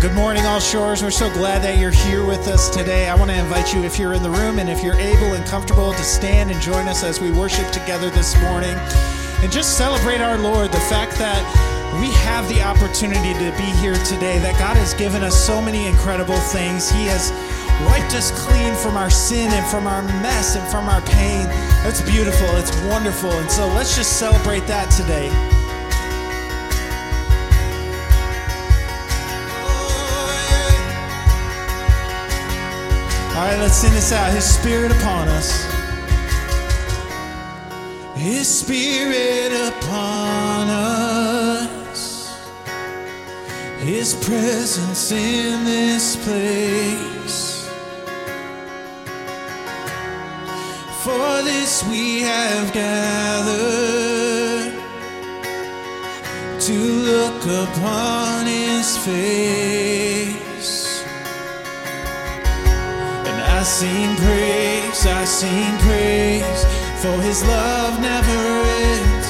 Good morning, all shores. We're so glad that you're here with us today. I want to invite you, if you're in the room and if you're able and comfortable, to stand and join us as we worship together this morning and just celebrate our Lord. The fact that we have the opportunity to be here today, that God has given us so many incredible things. He has wiped us clean from our sin and from our mess and from our pain. That's beautiful. It's wonderful. And so let's just celebrate that today. All right, let's sing this out. His Spirit upon us. His Spirit upon us. His presence in this place. For this we have gathered to look upon His face. Sing praise, I sing praise, for his love never ends.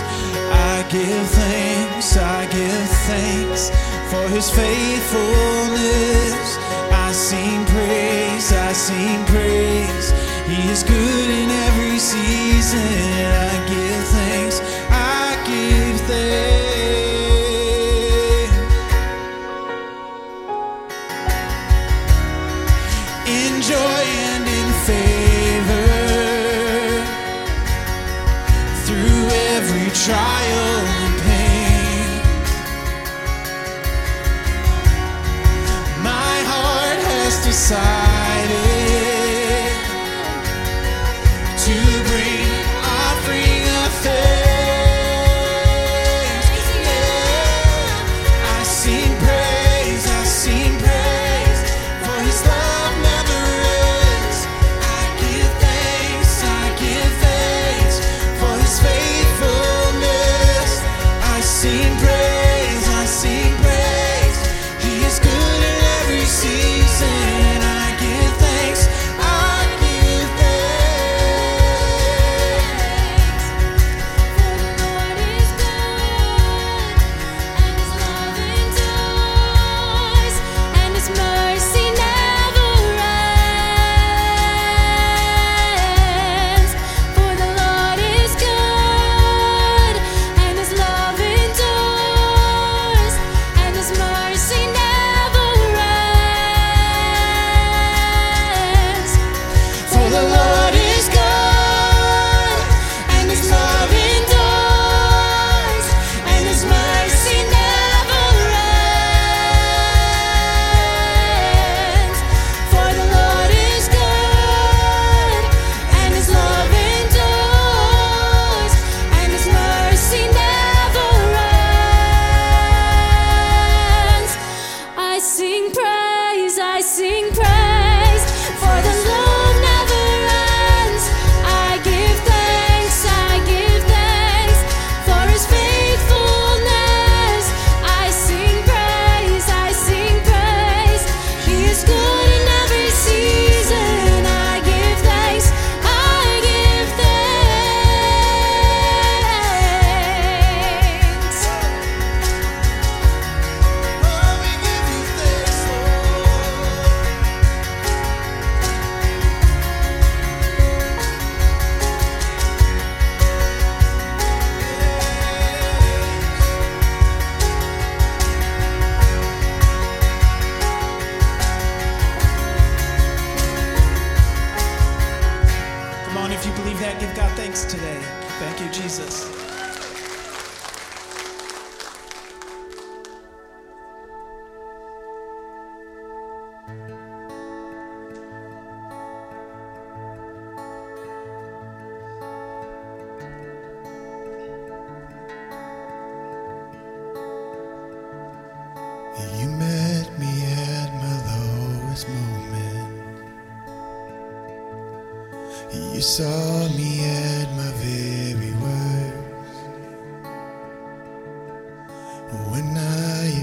I give thanks, I give thanks for his faithfulness. I sing praise, I sing praise. He is good in every season. I give thanks, I give thanks.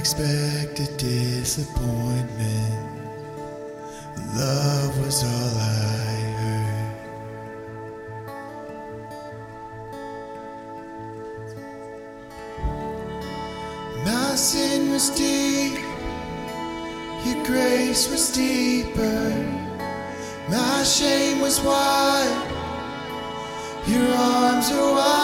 expected disappointment. Love was all I heard. My sin was deep, your grace was deeper. My shame was wide, your arms are wide.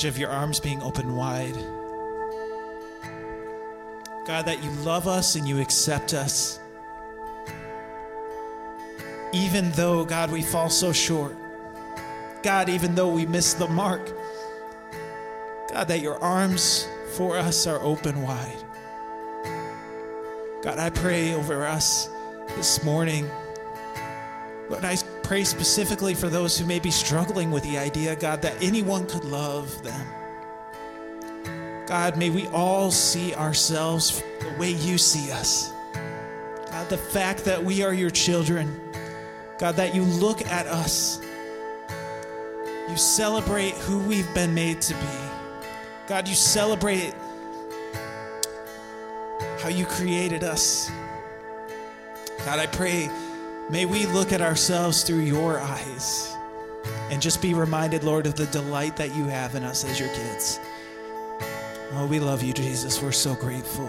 image of your arms being open wide. God, that you love us and you accept us. Even though, God, we fall so short. God, even though we miss the mark. God, that your arms for us are open wide. God, I pray over us this morning. Lord, I pray specifically for those who may be struggling with the idea, God, that anyone could love them. God, may we all see ourselves the way you see us. God, the fact that we are your children. God, that you look at us. You celebrate who we've been made to be. God, you celebrate how you created us. God, I pray May we look at ourselves through your eyes and just be reminded, Lord, of the delight that you have in us as your kids. Oh, we love you, Jesus. We're so grateful.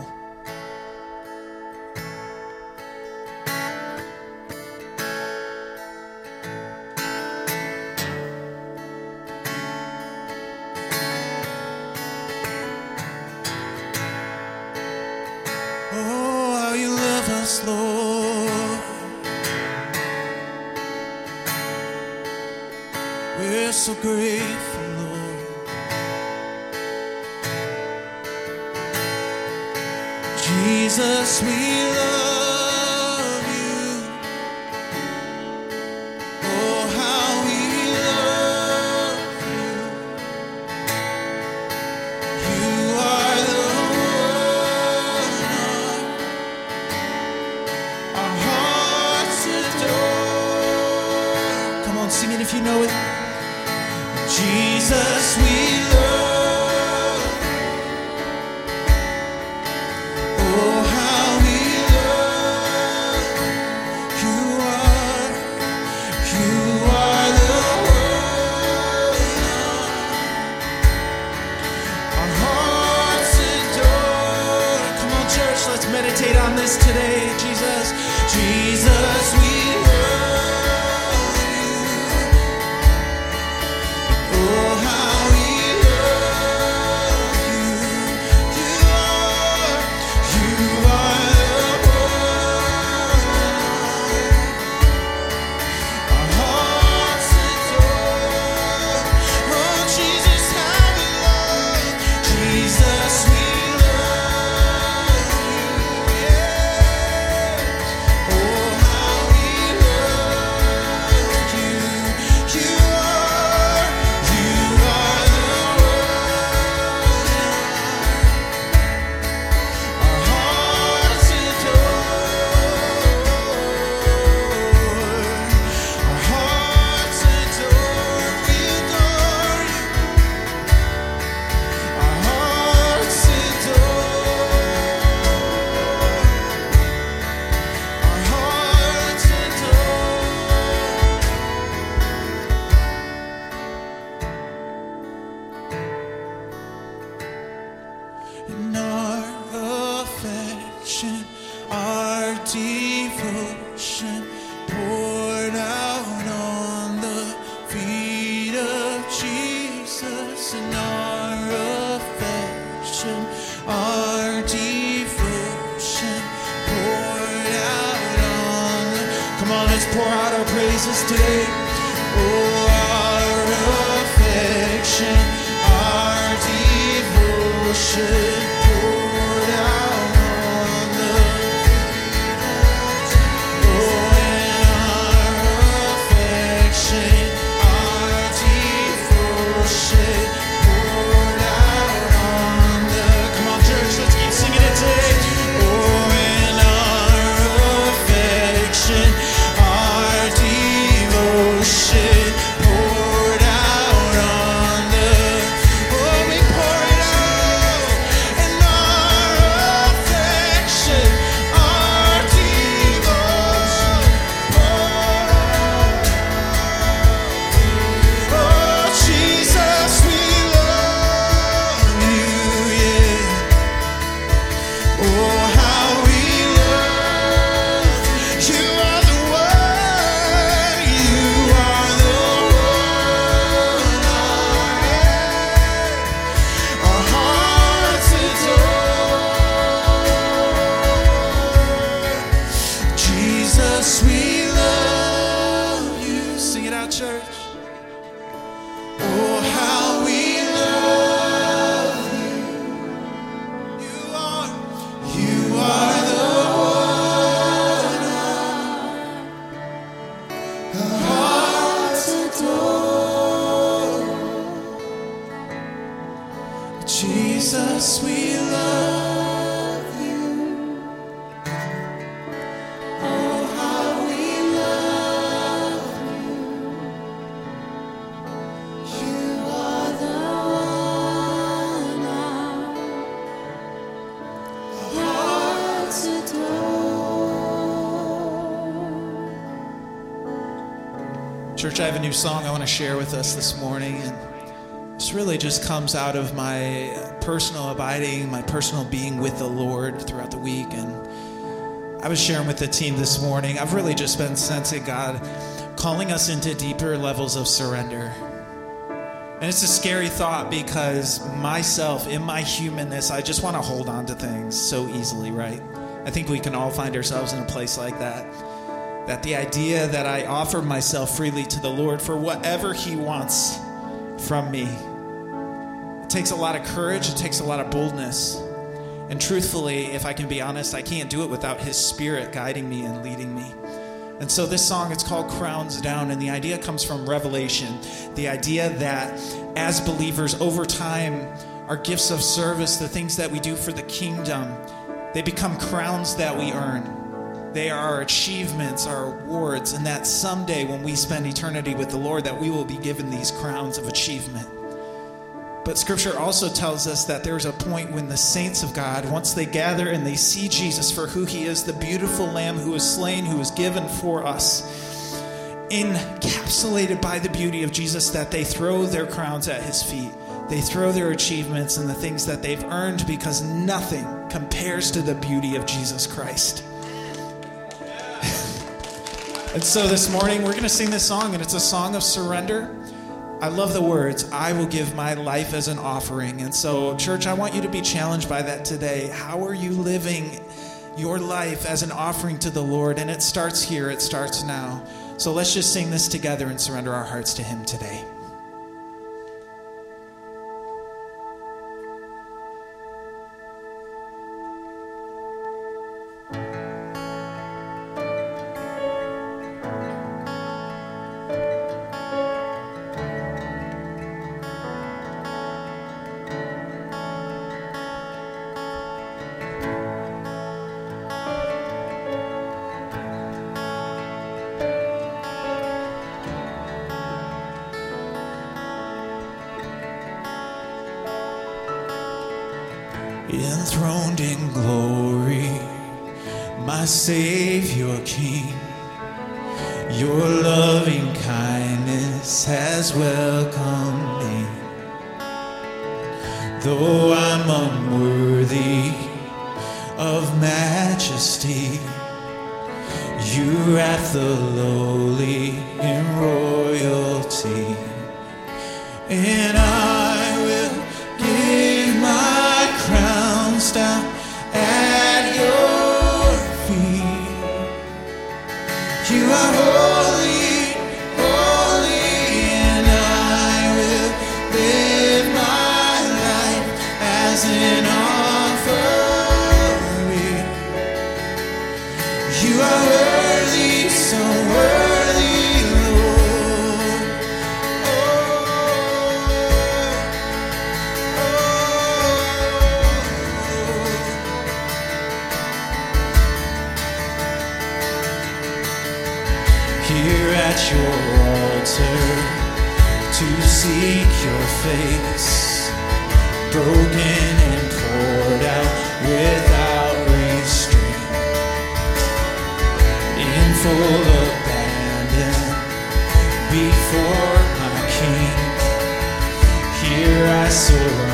I have a new song I want to share with us this morning, and this really just comes out of my personal abiding, my personal being with the Lord throughout the week. And I was sharing with the team this morning, I've really just been sensing God calling us into deeper levels of surrender. And it's a scary thought because myself, in my humanness, I just want to hold on to things so easily, right? I think we can all find ourselves in a place like that. That the idea that I offer myself freely to the Lord for whatever He wants from me, it takes a lot of courage, it takes a lot of boldness. And truthfully, if I can be honest, I can't do it without His Spirit guiding me and leading me. And so this song, it's called Crowns Down, and the idea comes from Revelation. The idea that as believers, over time, our gifts of service, the things that we do for the kingdom, they become crowns that we earn. They are our achievements, our awards, and that someday when we spend eternity with the Lord, that we will be given these crowns of achievement. But scripture also tells us that there's a point when the saints of God, once they gather and they see Jesus for who he is, the beautiful lamb who was slain, who was given for us, encapsulated by the beauty of Jesus, that they throw their crowns at his feet. They throw their achievements and the things that they've earned because nothing compares to the beauty of Jesus Christ. And so this morning we're going to sing this song, and it's a song of surrender. I love the words, I will give my life as an offering. And so, church, I want you to be challenged by that today. How are you living your life as an offering to the Lord? And it starts here, it starts now. So let's just sing this together and surrender our hearts to Him today. Broken and poured out without restraint, in full abandon before my King. Here I surrender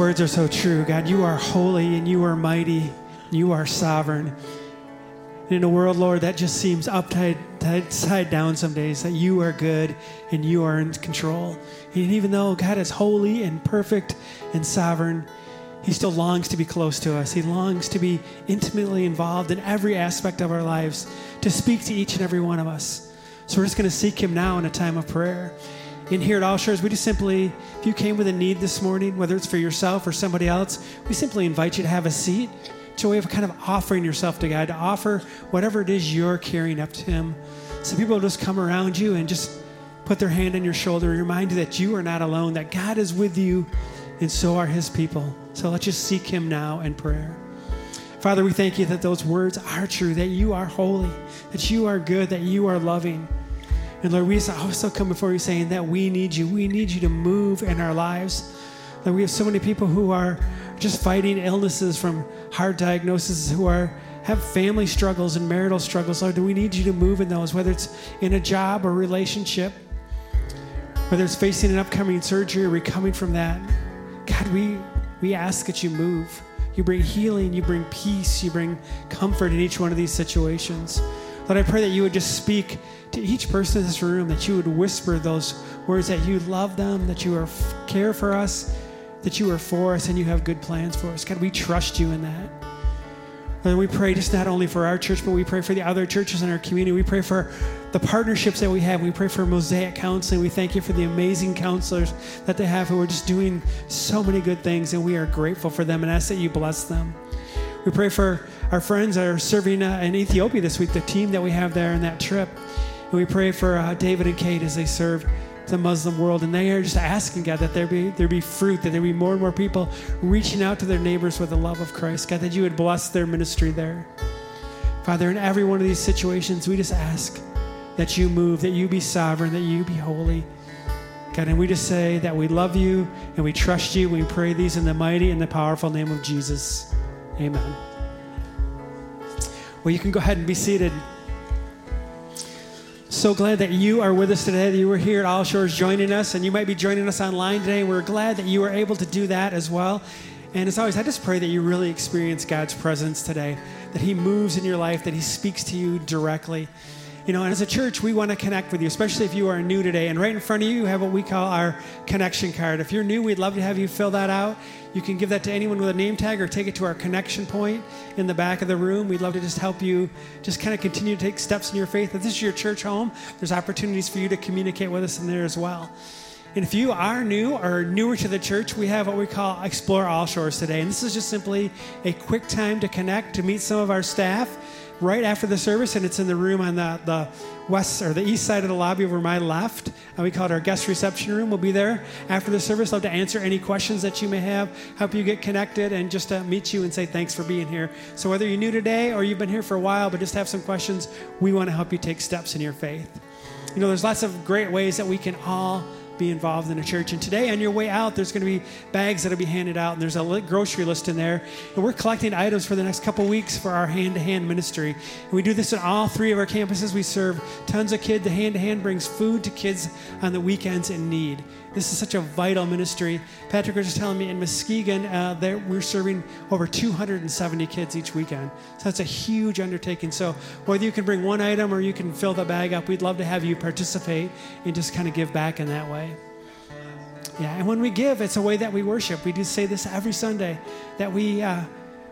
words are so true. God, you are holy and you are mighty. and You are sovereign. And in a world, Lord, that just seems upside upside down some days, that you are good and you are in control. And even though God is holy and perfect and sovereign, He still longs to be close to us. He longs to be intimately involved in every aspect of our lives, to speak to each and every one of us. So we're just going to seek Him now in a time of prayer. In here at All Shores, we just simply, if you came with a need this morning, whether it's for yourself or somebody else, we simply invite you to have a seat. It's a way of kind of offering yourself to God, to offer whatever it is you're carrying up to Him. So people will just come around you and just put their hand on your shoulder remind you that you are not alone, that God is with you, and so are His people. So let's just seek Him now in prayer. Father, we thank you that those words are true, that you are holy, that you are good, that you are loving. And Lord, we just also come before you saying that we need you. We need you to move in our lives. That we have so many people who are just fighting illnesses from heart diagnoses, who are have family struggles and marital struggles. Lord, do we need you to move in those, whether it's in a job or relationship, whether it's facing an upcoming surgery or recovering from that. God, we we ask that you move. You bring healing, you bring peace, you bring comfort in each one of these situations. Lord, I pray that you would just speak to each person in this room, that you would whisper those words that you love them, that you are care for us, that you are for us, and you have good plans for us. God, we trust you in that. And we pray just not only for our church, but we pray for the other churches in our community. We pray for the partnerships that we have. We pray for Mosaic Counseling. We thank you for the amazing counselors that they have who are just doing so many good things, and we are grateful for them and ask that you bless them. We pray for our friends that are serving uh, in Ethiopia this week, the team that we have there on that trip. And we pray for uh, David and Kate as they serve the Muslim world. And they are just asking, God, that there be, there be fruit, that there be more and more people reaching out to their neighbors with the love of Christ. God, that you would bless their ministry there. Father, in every one of these situations, we just ask that you move, that you be sovereign, that you be holy. God, and we just say that we love you and we trust you. We pray these in the mighty and the powerful name of Jesus. Amen. Well, you can go ahead and be seated. So glad that you are with us today, that you were here at All Shores joining us, and you might be joining us online today. We're glad that you were able to do that as well. And as always, I just pray that you really experience God's presence today, that He moves in your life, that He speaks to you directly. You know, and as a church, we want to connect with you, especially if you are new today. And right in front of you, you have what we call our connection card. If you're new, we'd love to have you fill that out. You can give that to anyone with a name tag or take it to our connection point in the back of the room. We'd love to just help you just kind of continue to take steps in your faith. If this is your church home, there's opportunities for you to communicate with us in there as well. And if you are new or newer to the church, we have what we call Explore All Shores today. And this is just simply a quick time to connect, to meet some of our staff right after the service. And it's in the room on the, the west or the east side of the lobby over my left. And we call it our guest reception room. We'll be there after the service. Love to answer any questions that you may have, help you get connected, and just to meet you and say thanks for being here. So whether you're new today or you've been here for a while but just have some questions, we want to help you take steps in your faith. You know, there's lots of great ways that we can all be involved in a church. And today, on your way out, there's going to be bags that'll be handed out, and there's a grocery list in there. And we're collecting items for the next couple weeks for our hand to hand ministry. And we do this at all three of our campuses. We serve tons of kids. The hand to hand brings food to kids on the weekends in need. This is such a vital ministry. Patrick was just telling me in Muskegon, uh, that we're serving over 270 kids each weekend. So that's a huge undertaking. So whether you can bring one item or you can fill the bag up, we'd love to have you participate and just kind of give back in that way. Yeah, and when we give, it's a way that we worship. We do say this every Sunday that we uh,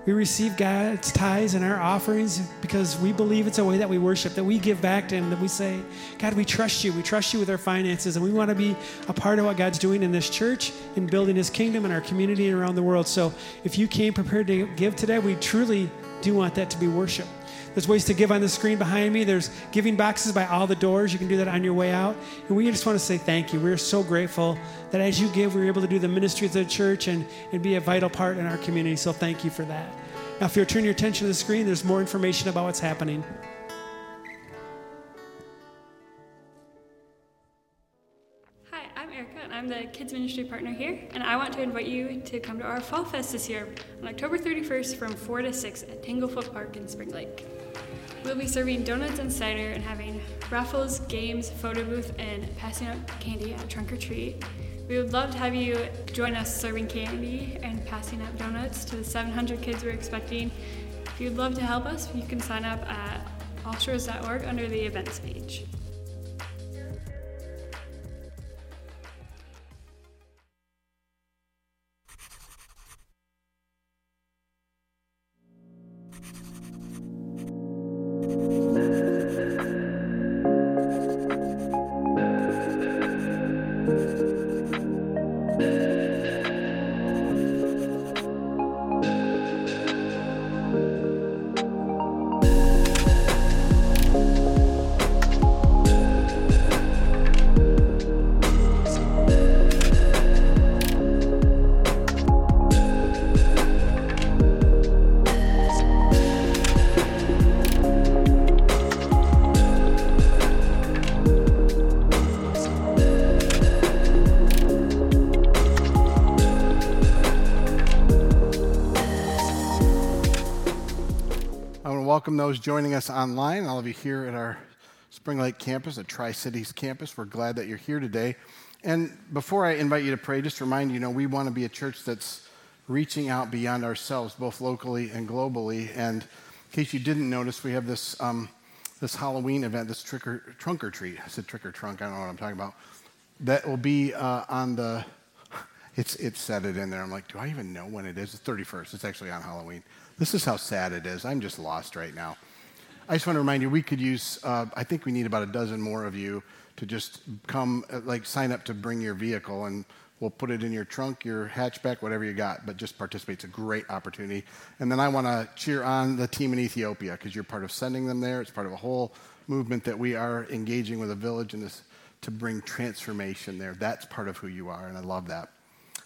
we receive God's tithes and our offerings because we believe it's a way that we worship, that we give back to Him, that we say, God, we trust you. We trust you with our finances, and we want to be a part of what God's doing in this church, in building His kingdom and our community and around the world. So if you came prepared to give today, we truly do want that to be worship. There's ways to give on the screen behind me. There's giving boxes by all the doors. You can do that on your way out. And we just want to say thank you. We're so grateful that as you give, we're able to do the ministry of the church and, and be a vital part in our community. So thank you for that. Now, if you'll turn your attention to the screen, there's more information about what's happening. Hi, I'm Erica, and I'm the Kids Ministry Partner here, and I want to invite you to come to our Fall Fest this year on October 31st from 4 to 6 at Tanglefoot Park in Spring Lake. We'll be serving donuts and cider and having raffles, games, photo booth, and passing out candy at Trunk or Treat. We would love to have you join us serving candy and passing out donuts to the 700 kids we're expecting. If you'd love to help us, you can sign up at allshores.org under the events page. Welcome those joining us online, all of you here at our Spring Lake campus, at Tri Cities campus. We're glad that you're here today. And before I invite you to pray, just remind you, you know, we want to be a church that's reaching out beyond ourselves, both locally and globally. And in case you didn't notice, we have this, um, this Halloween event, this trick or, trunk or treat. I said trick or trunk, I don't know what I'm talking about. That will be uh, on the, it's, it said it in there. I'm like, do I even know when it is? It's 31st. It's actually on Halloween. This is how sad it is. I'm just lost right now. I just want to remind you, we could use, uh, I think we need about a dozen more of you to just come, uh, like sign up to bring your vehicle and we'll put it in your trunk, your hatchback, whatever you got, but just participate. It's a great opportunity. And then I want to cheer on the team in Ethiopia because you're part of sending them there. It's part of a whole movement that we are engaging with a village in this to bring transformation there. That's part of who you are, and I love that.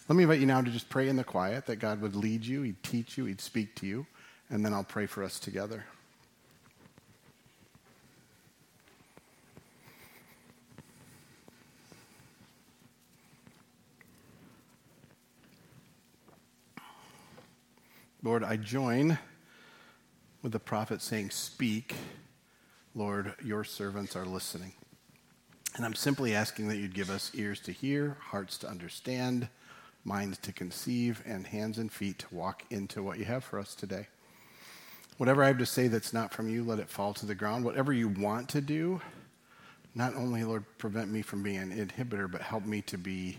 Let me invite you now to just pray in the quiet that God would lead you, He'd teach you, He'd speak to you, and then I'll pray for us together. Lord, I join with the prophet saying, Speak. Lord, your servants are listening. And I'm simply asking that you'd give us ears to hear, hearts to understand, minds to conceive, and hands and feet to walk into what you have for us today. Whatever I have to say that's not from you, let it fall to the ground. Whatever you want to do, not only, Lord, prevent me from being an inhibitor, but help me to be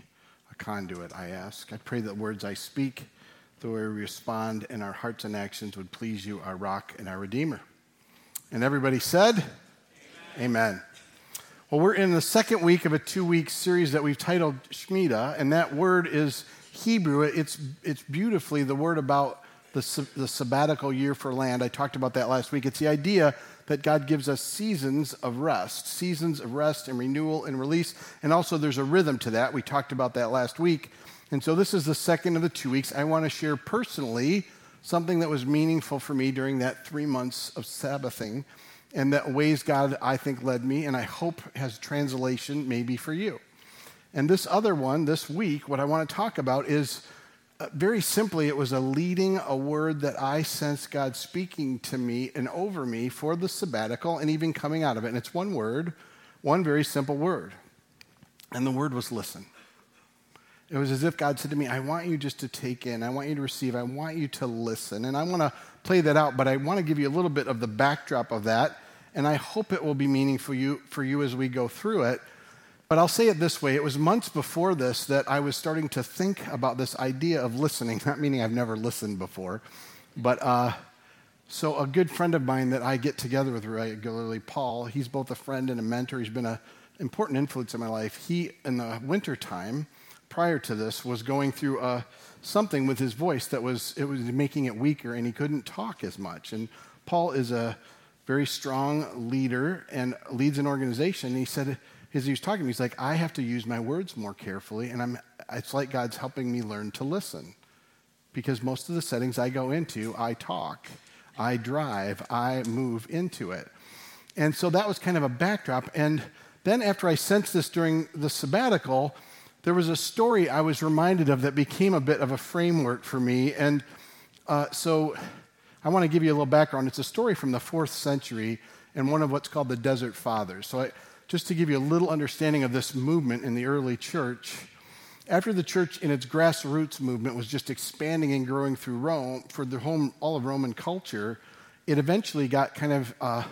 a conduit, I ask. I pray that words I speak, the way we respond, and our hearts and actions would please you, our rock and our redeemer. And everybody said, Amen. Amen. Well, we're in the second week of a two week series that we've titled Shmita, and that word is Hebrew. It's, it's beautifully the word about the, the sabbatical year for land. I talked about that last week. It's the idea that God gives us seasons of rest, seasons of rest and renewal and release. And also, there's a rhythm to that. We talked about that last week. And so, this is the second of the two weeks. I want to share personally something that was meaningful for me during that three months of Sabbathing and that ways God, I think, led me, and I hope has translation maybe for you. And this other one, this week, what I want to talk about is uh, very simply, it was a leading, a word that I sensed God speaking to me and over me for the sabbatical and even coming out of it. And it's one word, one very simple word. And the word was listen. It was as if God said to me, I want you just to take in, I want you to receive, I want you to listen. And I want to play that out, but I want to give you a little bit of the backdrop of that. And I hope it will be meaningful for you, for you as we go through it. But I'll say it this way it was months before this that I was starting to think about this idea of listening, not meaning I've never listened before, but uh, so a good friend of mine that I get together with regularly, Paul, he's both a friend and a mentor. He's been an important influence in my life. He, in the wintertime, prior to this, was going through uh, something with his voice that was, it was making it weaker and he couldn't talk as much. And Paul is a very strong leader and leads an organization. And he said, as he was talking to me, he's like, I have to use my words more carefully, and I'm, it's like God's helping me learn to listen. Because most of the settings I go into, I talk, I drive, I move into it. And so that was kind of a backdrop. And then after I sensed this during the sabbatical, there was a story I was reminded of that became a bit of a framework for me. And uh, so I want to give you a little background. It's a story from the fourth century and one of what's called the Desert Fathers. So I, just to give you a little understanding of this movement in the early church, after the church in its grassroots movement was just expanding and growing through Rome, for the home, all of Roman culture, it eventually got kind of uh,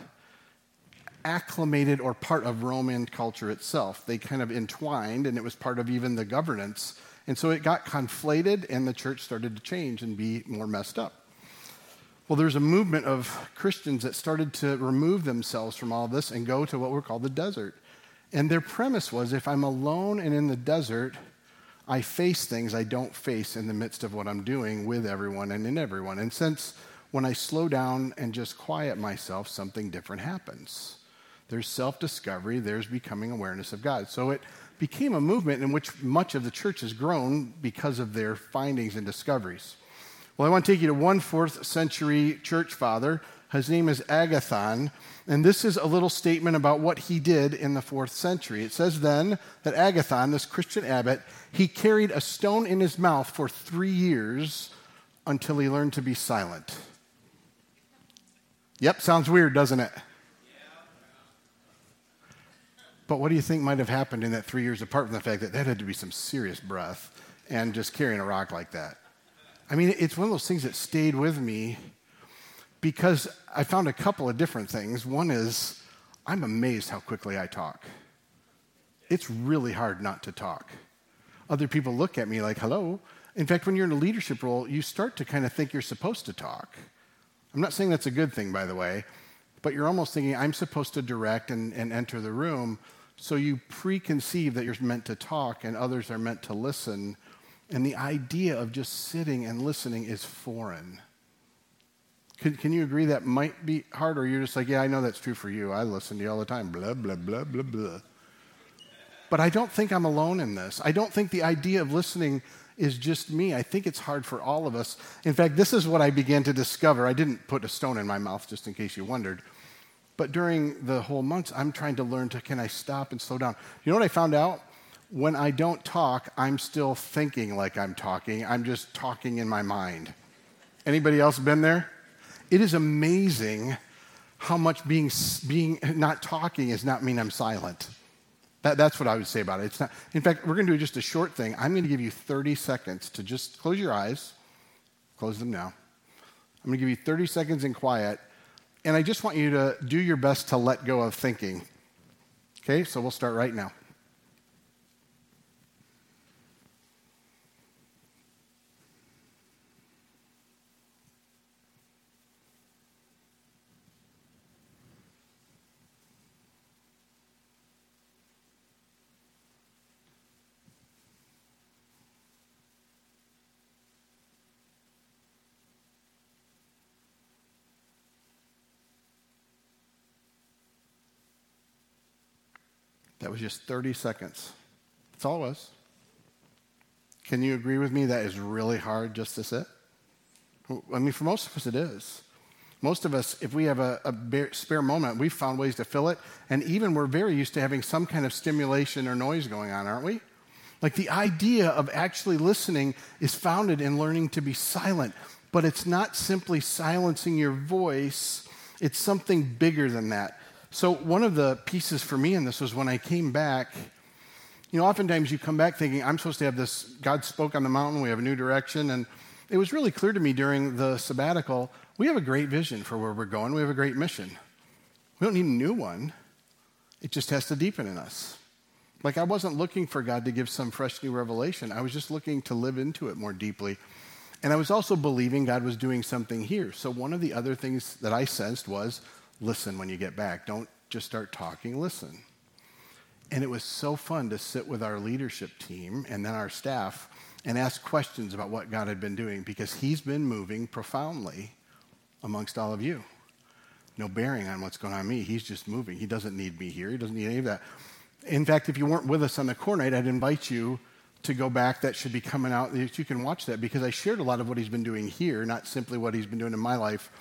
acclimated or part of Roman culture itself. They kind of entwined, and it was part of even the governance. And so it got conflated, and the church started to change and be more messed up. Well, there's a movement of Christians that started to remove themselves from all this and go to what we're called the desert. And their premise was if I'm alone and in the desert, I face things I don't face in the midst of what I'm doing with everyone and in everyone. And since when I slow down and just quiet myself, something different happens. There's self discovery, there's becoming awareness of God. So it became a movement in which much of the church has grown because of their findings and discoveries. Well, I want to take you to one fourth century church father. His name is Agathon. And this is a little statement about what he did in the fourth century. It says then that Agathon, this Christian abbot, he carried a stone in his mouth for three years until he learned to be silent. Yep, sounds weird, doesn't it? But what do you think might have happened in that three years, apart from the fact that that had to be some serious breath and just carrying a rock like that? I mean, it's one of those things that stayed with me because I found a couple of different things. One is, I'm amazed how quickly I talk. It's really hard not to talk. Other people look at me like, hello. In fact, when you're in a leadership role, you start to kind of think you're supposed to talk. I'm not saying that's a good thing, by the way, but you're almost thinking, I'm supposed to direct and, and enter the room. So you preconceive that you're meant to talk and others are meant to listen and the idea of just sitting and listening is foreign. Can, can you agree that might be hard, or you're just like, yeah, I know that's true for you. I listen to you all the time. Blah, blah, blah, blah, blah. But I don't think I'm alone in this. I don't think the idea of listening is just me. I think it's hard for all of us. In fact, this is what I began to discover. I didn't put a stone in my mouth, just in case you wondered. But during the whole months, I'm trying to learn to can I stop and slow down? You know what I found out? When I don't talk, I'm still thinking like I'm talking. I'm just talking in my mind. Anybody else been there? It is amazing how much being, being not talking does not mean I'm silent. That, that's what I would say about it. It's not, in fact, we're going to do just a short thing. I'm going to give you 30 seconds to just close your eyes. Close them now. I'm going to give you 30 seconds in quiet, and I just want you to do your best to let go of thinking. Okay, so we'll start right now. Just 30 seconds. That's all it was. Can you agree with me that is really hard just to sit? I mean, for most of us, it is. Most of us, if we have a, a spare moment, we've found ways to fill it. And even we're very used to having some kind of stimulation or noise going on, aren't we? Like the idea of actually listening is founded in learning to be silent. But it's not simply silencing your voice, it's something bigger than that. So, one of the pieces for me in this was when I came back. You know, oftentimes you come back thinking, I'm supposed to have this, God spoke on the mountain, we have a new direction. And it was really clear to me during the sabbatical, we have a great vision for where we're going, we have a great mission. We don't need a new one, it just has to deepen in us. Like, I wasn't looking for God to give some fresh new revelation, I was just looking to live into it more deeply. And I was also believing God was doing something here. So, one of the other things that I sensed was listen when you get back. Don't just start talking, listen. And it was so fun to sit with our leadership team and then our staff and ask questions about what God had been doing because He's been moving profoundly amongst all of you. No bearing on what's going on me. He's just moving. He doesn't need me here. He doesn't need any of that. In fact, if you weren't with us on the core night, I'd invite you to go back. That should be coming out. You can watch that because I shared a lot of what he's been doing here, not simply what he's been doing in my life.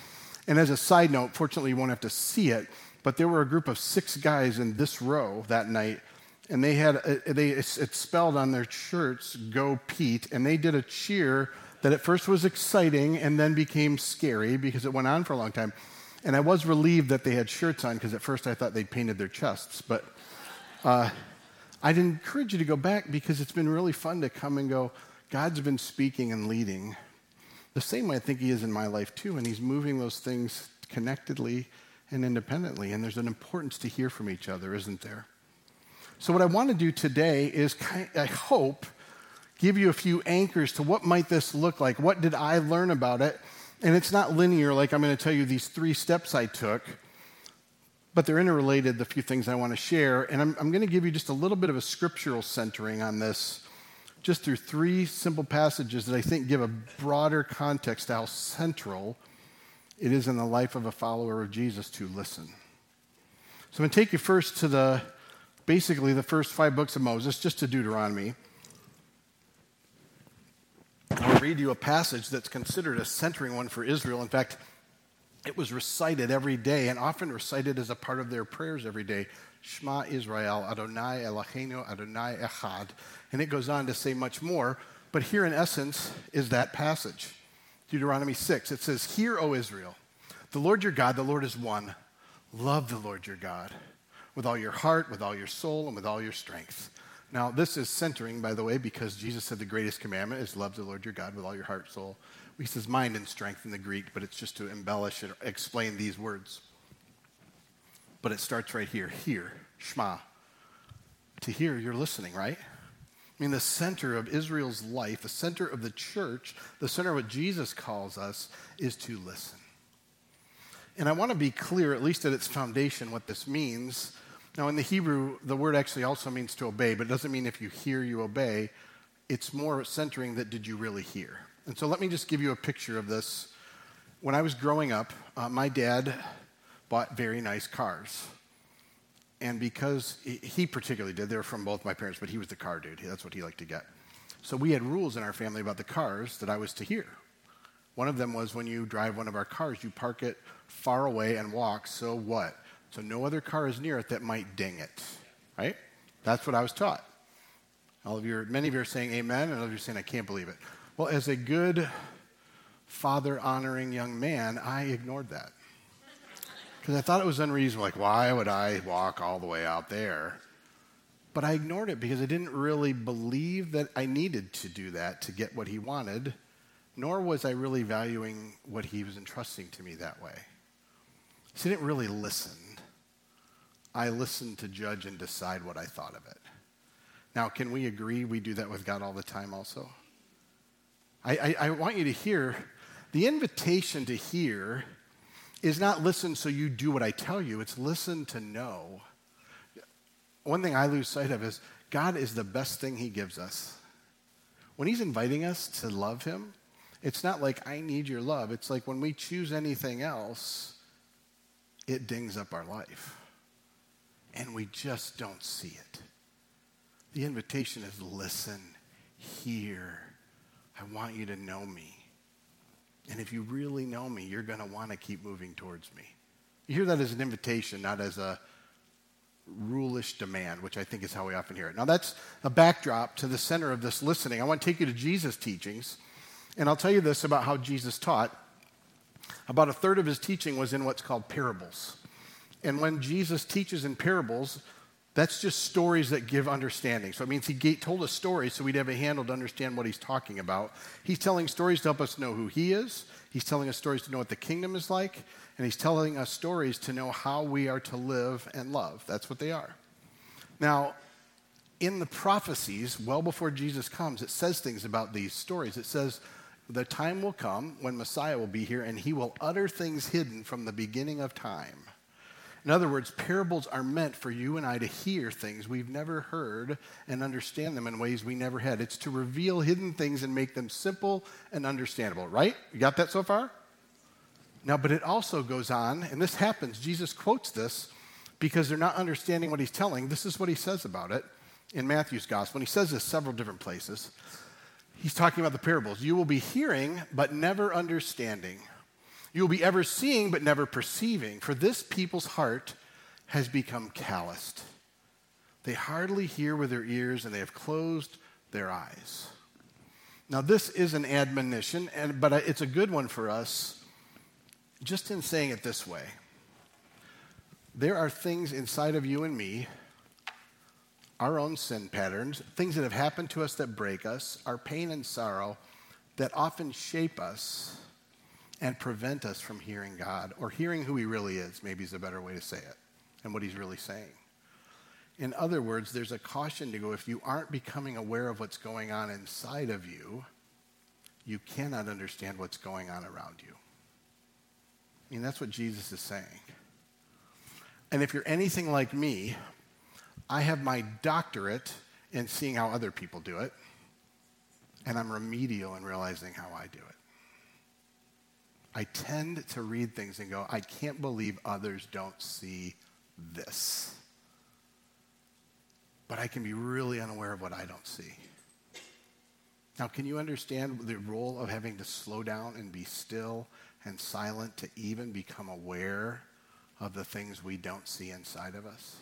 And as a side note, fortunately, you won't have to see it, but there were a group of six guys in this row that night, and they had a, they it spelled on their shirts "Go Pete," and they did a cheer that at first was exciting and then became scary because it went on for a long time. And I was relieved that they had shirts on because at first I thought they'd painted their chests, but uh, I'd encourage you to go back because it's been really fun to come and go. God's been speaking and leading the same way I think He is in my life too, and He's moving those things connectedly and independently. And there's an importance to hear from each other, isn't there? So, what I want to do today is, I hope, give you a few anchors to what might this look like. What did I learn about it? And it's not linear, like I'm going to tell you these three steps I took, but they're interrelated, the few things I want to share. And I'm, I'm going to give you just a little bit of a scriptural centering on this just through three simple passages that I think give a broader context to how central it is in the life of a follower of Jesus to listen. So I'm going to take you first to the basically the first five books of Moses, just to Deuteronomy. I'll read you a passage that's considered a centering one for Israel. In fact, it was recited every day and often recited as a part of their prayers every day. Shema Israel, Adonai Eloheinu, Adonai Echad. And it goes on to say much more, but here in essence is that passage. Deuteronomy 6. It says, Hear, O Israel, the Lord your God, the Lord is one. Love the Lord your God with all your heart, with all your soul, and with all your strength. Now, this is centering, by the way, because Jesus said the greatest commandment is love the Lord your God with all your heart, soul. He says mind and strength in the Greek, but it's just to embellish and explain these words. But it starts right here. Hear, Shema. To hear, you're listening, right? I mean, the center of Israel's life, the center of the church, the center of what Jesus calls us is to listen. And I want to be clear, at least at its foundation, what this means. Now, in the Hebrew, the word actually also means to obey, but it doesn't mean if you hear, you obey. It's more centering that did you really hear? And so let me just give you a picture of this. When I was growing up, uh, my dad bought very nice cars. And because he particularly did, they were from both my parents, but he was the car dude. That's what he liked to get. So we had rules in our family about the cars that I was to hear. One of them was when you drive one of our cars, you park it far away and walk. So what? So no other car is near it that might ding it, right? That's what I was taught. All of you, many of you are saying amen, and others are saying I can't believe it. Well, as a good father honoring young man, I ignored that because I thought it was unreasonable. Like, why would I walk all the way out there? But I ignored it because I didn't really believe that I needed to do that to get what he wanted. nor was I really valuing what he was entrusting to me that way. So I didn't really listen. I listened to judge and decide what I thought of it. Now, can we agree we do that with God all the time also? I, I, I want you to hear the invitation to hear is not listen so you do what I tell you, it's listen to know. One thing I lose sight of is God is the best thing He gives us. When He's inviting us to love Him, it's not like I need your love. It's like when we choose anything else, it dings up our life. And we just don't see it. The invitation is listen, hear. I want you to know me. And if you really know me, you're going to want to keep moving towards me. You hear that as an invitation, not as a rulish demand, which I think is how we often hear it. Now, that's a backdrop to the center of this listening. I want to take you to Jesus' teachings, and I'll tell you this about how Jesus taught. About a third of his teaching was in what's called parables. And when Jesus teaches in parables, that's just stories that give understanding. So it means he told us stories so we'd have a handle to understand what he's talking about. He's telling stories to help us know who he is. He's telling us stories to know what the kingdom is like. And he's telling us stories to know how we are to live and love. That's what they are. Now, in the prophecies, well before Jesus comes, it says things about these stories. It says, the time will come when Messiah will be here and he will utter things hidden from the beginning of time. In other words, parables are meant for you and I to hear things we've never heard and understand them in ways we never had. It's to reveal hidden things and make them simple and understandable, right? You got that so far? Now, but it also goes on, and this happens. Jesus quotes this because they're not understanding what he's telling. This is what he says about it in Matthew's gospel. And he says this several different places. He's talking about the parables. You will be hearing, but never understanding. You will be ever seeing, but never perceiving. For this people's heart has become calloused. They hardly hear with their ears, and they have closed their eyes. Now, this is an admonition, and, but it's a good one for us just in saying it this way. There are things inside of you and me, our own sin patterns, things that have happened to us that break us, our pain and sorrow that often shape us and prevent us from hearing God or hearing who He really is, maybe is a better way to say it, and what He's really saying. In other words, there's a caution to go if you aren't becoming aware of what's going on inside of you, you cannot understand what's going on around you. I mean, that's what Jesus is saying. And if you're anything like me, I have my doctorate in seeing how other people do it, and I'm remedial in realizing how I do it. I tend to read things and go, I can't believe others don't see this. But I can be really unaware of what I don't see. Now, can you understand the role of having to slow down and be still and silent to even become aware of the things we don't see inside of us?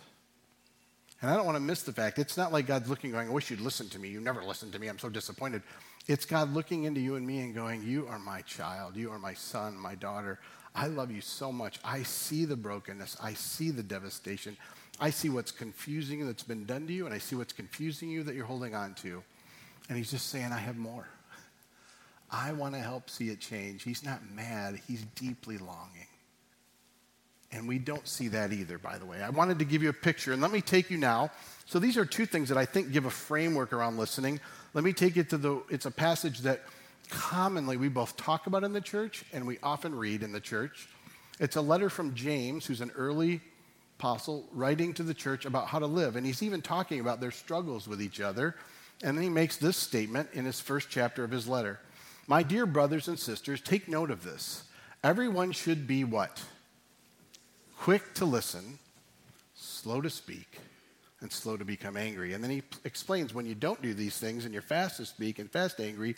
And I don't want to miss the fact it's not like God's looking, going, I wish you'd listen to me. You never listened to me. I'm so disappointed. It's God looking into you and me and going, You are my child. You are my son, my daughter. I love you so much. I see the brokenness. I see the devastation. I see what's confusing that's been done to you, and I see what's confusing you that you're holding on to. And He's just saying, I have more. I want to help see it change. He's not mad, He's deeply longing. And we don't see that either, by the way. I wanted to give you a picture, and let me take you now. So, these are two things that I think give a framework around listening. Let me take you to the, it's a passage that commonly we both talk about in the church and we often read in the church. It's a letter from James, who's an early apostle, writing to the church about how to live. And he's even talking about their struggles with each other. And then he makes this statement in his first chapter of his letter My dear brothers and sisters, take note of this. Everyone should be what? Quick to listen, slow to speak, and slow to become angry. And then he explains when you don't do these things and you're fast to speak and fast angry,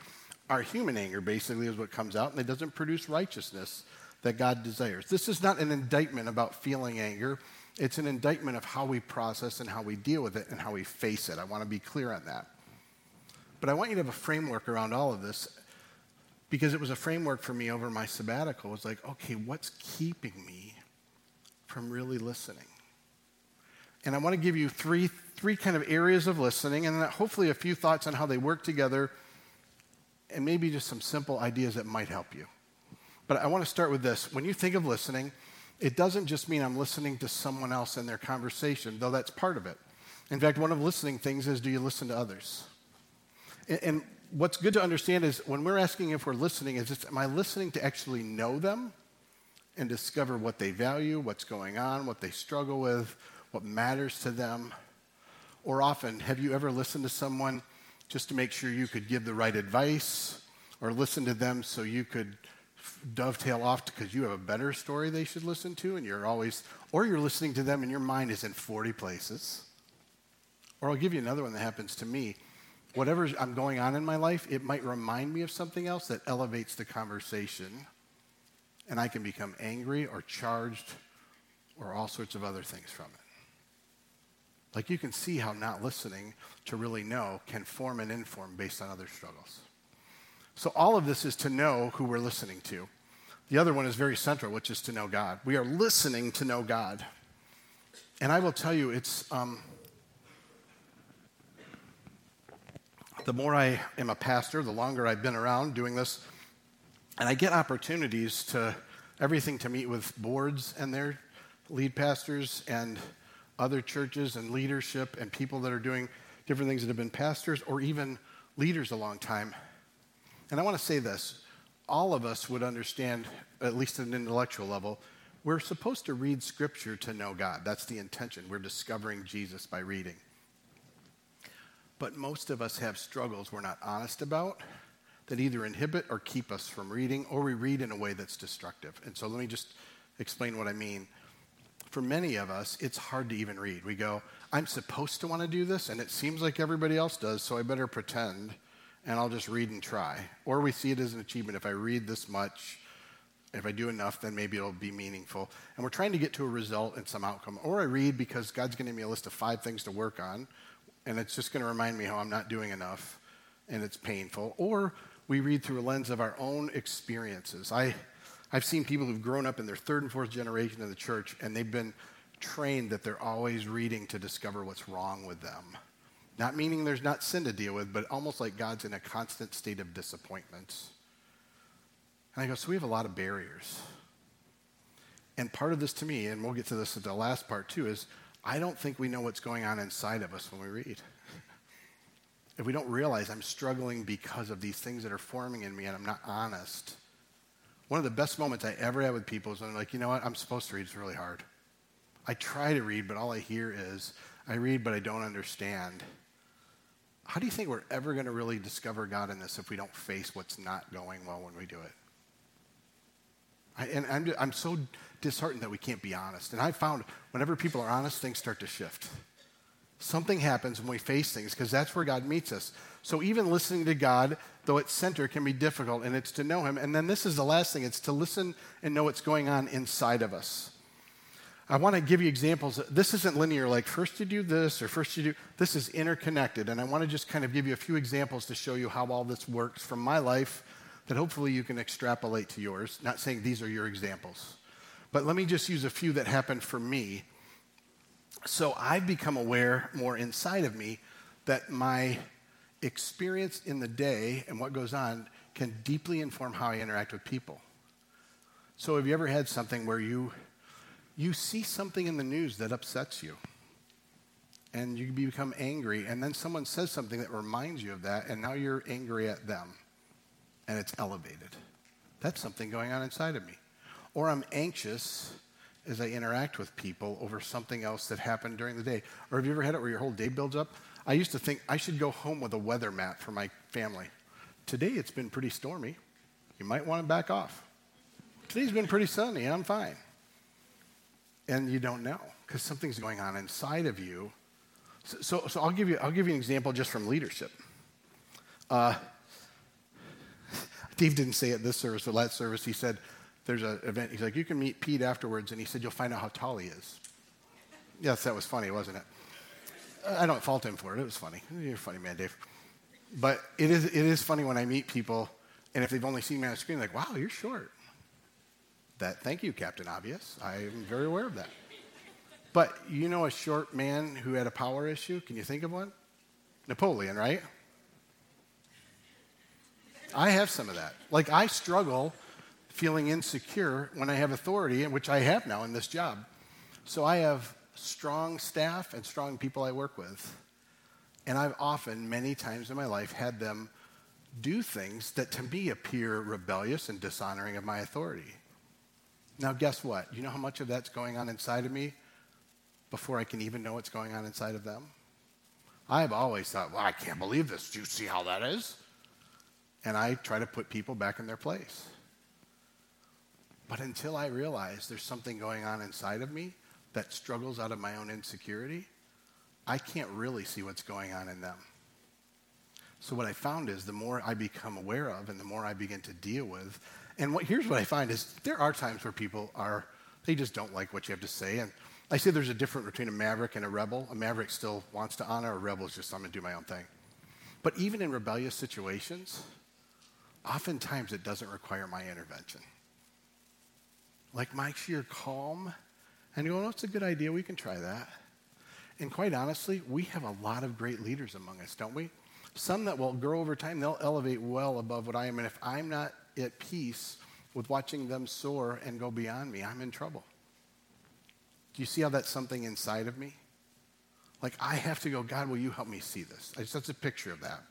our human anger basically is what comes out, and it doesn't produce righteousness that God desires. This is not an indictment about feeling anger. It's an indictment of how we process and how we deal with it and how we face it. I want to be clear on that. But I want you to have a framework around all of this because it was a framework for me over my sabbatical. It was like, okay, what's keeping me from really listening? And I want to give you three, three kind of areas of listening and hopefully a few thoughts on how they work together and maybe just some simple ideas that might help you. But I want to start with this. When you think of listening, it doesn't just mean I'm listening to someone else in their conversation, though that's part of it. In fact, one of listening things is do you listen to others? And, and what's good to understand is when we're asking if we're listening, is just, am I listening to actually know them and discover what they value, what's going on, what they struggle with, what matters to them? Or often, have you ever listened to someone just to make sure you could give the right advice? Or listen to them so you could dovetail off because you have a better story they should listen to and you're always or you're listening to them and your mind is in 40 places? Or i'll give you another one that happens to me. Whatever i'm going on in my life it might remind me of something else that elevates the conversation and i can become angry or charged or all sorts of other things from it like you can see how not listening to really know can form and inform based on other struggles so, all of this is to know who we're listening to. The other one is very central, which is to know God. We are listening to know God. And I will tell you, it's um, the more I am a pastor, the longer I've been around doing this, and I get opportunities to everything to meet with boards and their lead pastors and other churches and leadership and people that are doing different things that have been pastors or even leaders a long time. And I want to say this all of us would understand, at least at an intellectual level, we're supposed to read Scripture to know God. That's the intention. We're discovering Jesus by reading. But most of us have struggles we're not honest about that either inhibit or keep us from reading, or we read in a way that's destructive. And so let me just explain what I mean. For many of us, it's hard to even read. We go, I'm supposed to want to do this, and it seems like everybody else does, so I better pretend and I'll just read and try. Or we see it as an achievement. If I read this much, if I do enough, then maybe it'll be meaningful. And we're trying to get to a result and some outcome. Or I read because God's going to give me a list of five things to work on, and it's just going to remind me how I'm not doing enough, and it's painful. Or we read through a lens of our own experiences. I, I've seen people who've grown up in their third and fourth generation in the church, and they've been trained that they're always reading to discover what's wrong with them. Not meaning there's not sin to deal with, but almost like God's in a constant state of disappointment. And I go, so we have a lot of barriers. And part of this to me, and we'll get to this at the last part too, is I don't think we know what's going on inside of us when we read. if we don't realize I'm struggling because of these things that are forming in me and I'm not honest, one of the best moments I ever had with people is when I'm like, you know what, I'm supposed to read, it's really hard. I try to read, but all I hear is, I read, but I don't understand. How do you think we're ever going to really discover God in this if we don't face what's not going well when we do it? I, and I'm, I'm so disheartened that we can't be honest. And I found whenever people are honest, things start to shift. Something happens when we face things because that's where God meets us. So even listening to God, though it's center, can be difficult, and it's to know Him. And then this is the last thing it's to listen and know what's going on inside of us. I want to give you examples. This isn't linear, like first you do this or first you do. This is interconnected. And I want to just kind of give you a few examples to show you how all this works from my life that hopefully you can extrapolate to yours. Not saying these are your examples, but let me just use a few that happened for me. So I've become aware more inside of me that my experience in the day and what goes on can deeply inform how I interact with people. So have you ever had something where you you see something in the news that upsets you? And you become angry and then someone says something that reminds you of that and now you're angry at them and it's elevated. That's something going on inside of me. Or i'm anxious as i interact with people over something else that happened during the day. Or have you ever had it where your whole day builds up i used to think i should go home with a weather map for my family today it's been pretty stormy you might want to back off today's been pretty sunny i'm fine and you don't know because something's going on inside of you. So, so, so, I'll, give you, I'll give you an example just from leadership. Uh, Dave didn't say it this service, but last service he said, there's an event. He's like, you can meet Pete afterwards, and he said, you'll find out how tall he is. Yes, that was funny, wasn't it? I don't fault him for it. It was funny. You're a funny man, Dave. But it is, it is funny when I meet people, and if they've only seen me on the screen, like, wow, you're short that. Thank you, Captain Obvious. I am very aware of that. But you know a short man who had a power issue? Can you think of one? Napoleon, right? I have some of that. Like, I struggle feeling insecure when I have authority, which I have now in this job. So I have strong staff and strong people I work with. And I've often, many times in my life, had them do things that to me appear rebellious and dishonoring of my authority. Now, guess what? You know how much of that's going on inside of me before I can even know what's going on inside of them? I've always thought, well, I can't believe this. Do you see how that is? And I try to put people back in their place. But until I realize there's something going on inside of me that struggles out of my own insecurity, I can't really see what's going on in them. So what I found is the more I become aware of and the more I begin to deal with, and what, here's what I find is there are times where people are, they just don't like what you have to say. And I say there's a difference between a maverick and a rebel. A maverick still wants to honor, a rebel is just, I'm going to do my own thing. But even in rebellious situations, oftentimes it doesn't require my intervention. Like my sheer calm, and you go, oh, it's a good idea, we can try that. And quite honestly, we have a lot of great leaders among us, don't we? Some that will grow over time, they'll elevate well above what I am. And if I'm not at peace with watching them soar and go beyond me, I'm in trouble. Do you see how that's something inside of me? Like I have to go, God, will you help me see this? That's a picture of that.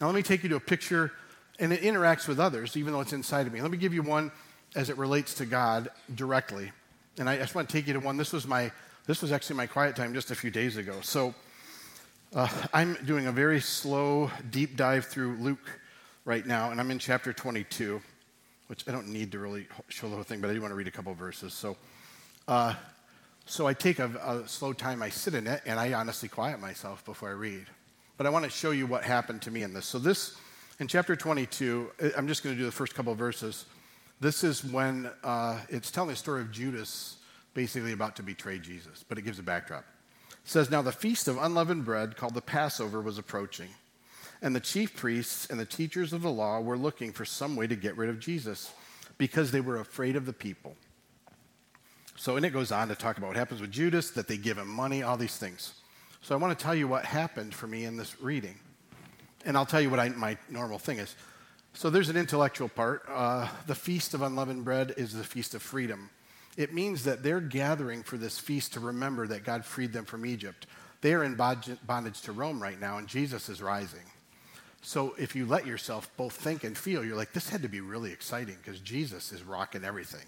Now let me take you to a picture, and it interacts with others, even though it's inside of me. Let me give you one as it relates to God directly. And I just want to take you to one. This was my this was actually my quiet time just a few days ago. So uh, I'm doing a very slow, deep dive through Luke right now, and I'm in chapter 22, which I don't need to really show the whole thing, but I do want to read a couple verses. So, uh, so I take a, a slow time, I sit in it, and I honestly quiet myself before I read. But I want to show you what happened to me in this. So this, in chapter 22, I'm just going to do the first couple verses. This is when uh, it's telling the story of Judas basically about to betray Jesus, but it gives a backdrop. It says, Now the feast of unleavened bread, called the Passover, was approaching. And the chief priests and the teachers of the law were looking for some way to get rid of Jesus because they were afraid of the people. So, and it goes on to talk about what happens with Judas, that they give him money, all these things. So, I want to tell you what happened for me in this reading. And I'll tell you what I, my normal thing is. So, there's an intellectual part. Uh, the Feast of Unleavened Bread is the Feast of Freedom. It means that they're gathering for this feast to remember that God freed them from Egypt. They are in bondage to Rome right now, and Jesus is rising. So if you let yourself both think and feel, you're like, this had to be really exciting because Jesus is rocking everything.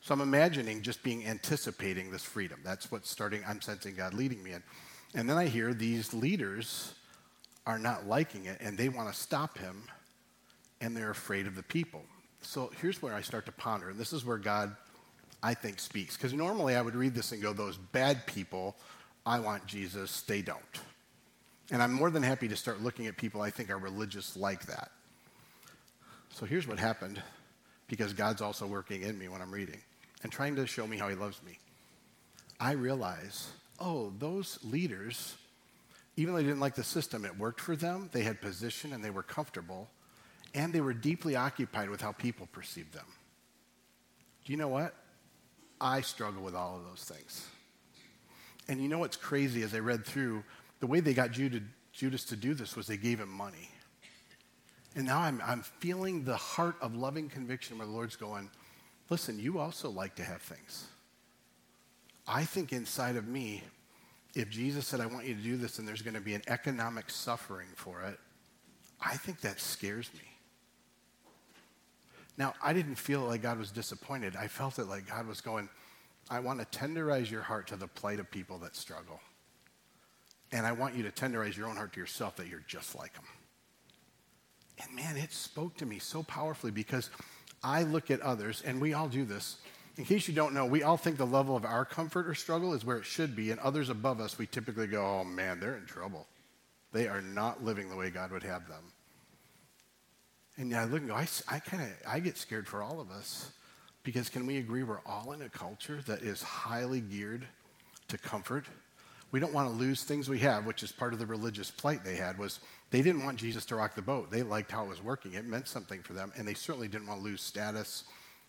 So I'm imagining just being anticipating this freedom. That's what's starting, I'm sensing God leading me in. And then I hear these leaders are not liking it and they want to stop him and they're afraid of the people. So here's where I start to ponder, and this is where God I think, speaks. Because normally I would read this and go, those bad people, I want Jesus, they don't. And I'm more than happy to start looking at people I think are religious like that. So here's what happened because God's also working in me when I'm reading and trying to show me how He loves me. I realize, oh, those leaders, even though they didn't like the system, it worked for them. They had position and they were comfortable, and they were deeply occupied with how people perceived them. Do you know what? I struggle with all of those things. And you know what's crazy as I read through, the way they got Judas to do this was they gave him money. And now I'm, I'm feeling the heart of loving conviction where the Lord's going, listen, you also like to have things. I think inside of me, if Jesus said, I want you to do this and there's going to be an economic suffering for it, I think that scares me. Now, I didn't feel like God was disappointed. I felt it like God was going, I want to tenderize your heart to the plight of people that struggle. And I want you to tenderize your own heart to yourself that you're just like them. And man, it spoke to me so powerfully because I look at others, and we all do this. In case you don't know, we all think the level of our comfort or struggle is where it should be, and others above us, we typically go, oh man, they're in trouble. They are not living the way God would have them. And I look and go, I, I kind of, I get scared for all of us because can we agree we're all in a culture that is highly geared to comfort? We don't want to lose things we have, which is part of the religious plight they had was they didn't want Jesus to rock the boat. They liked how it was working. It meant something for them, and they certainly didn't want to lose status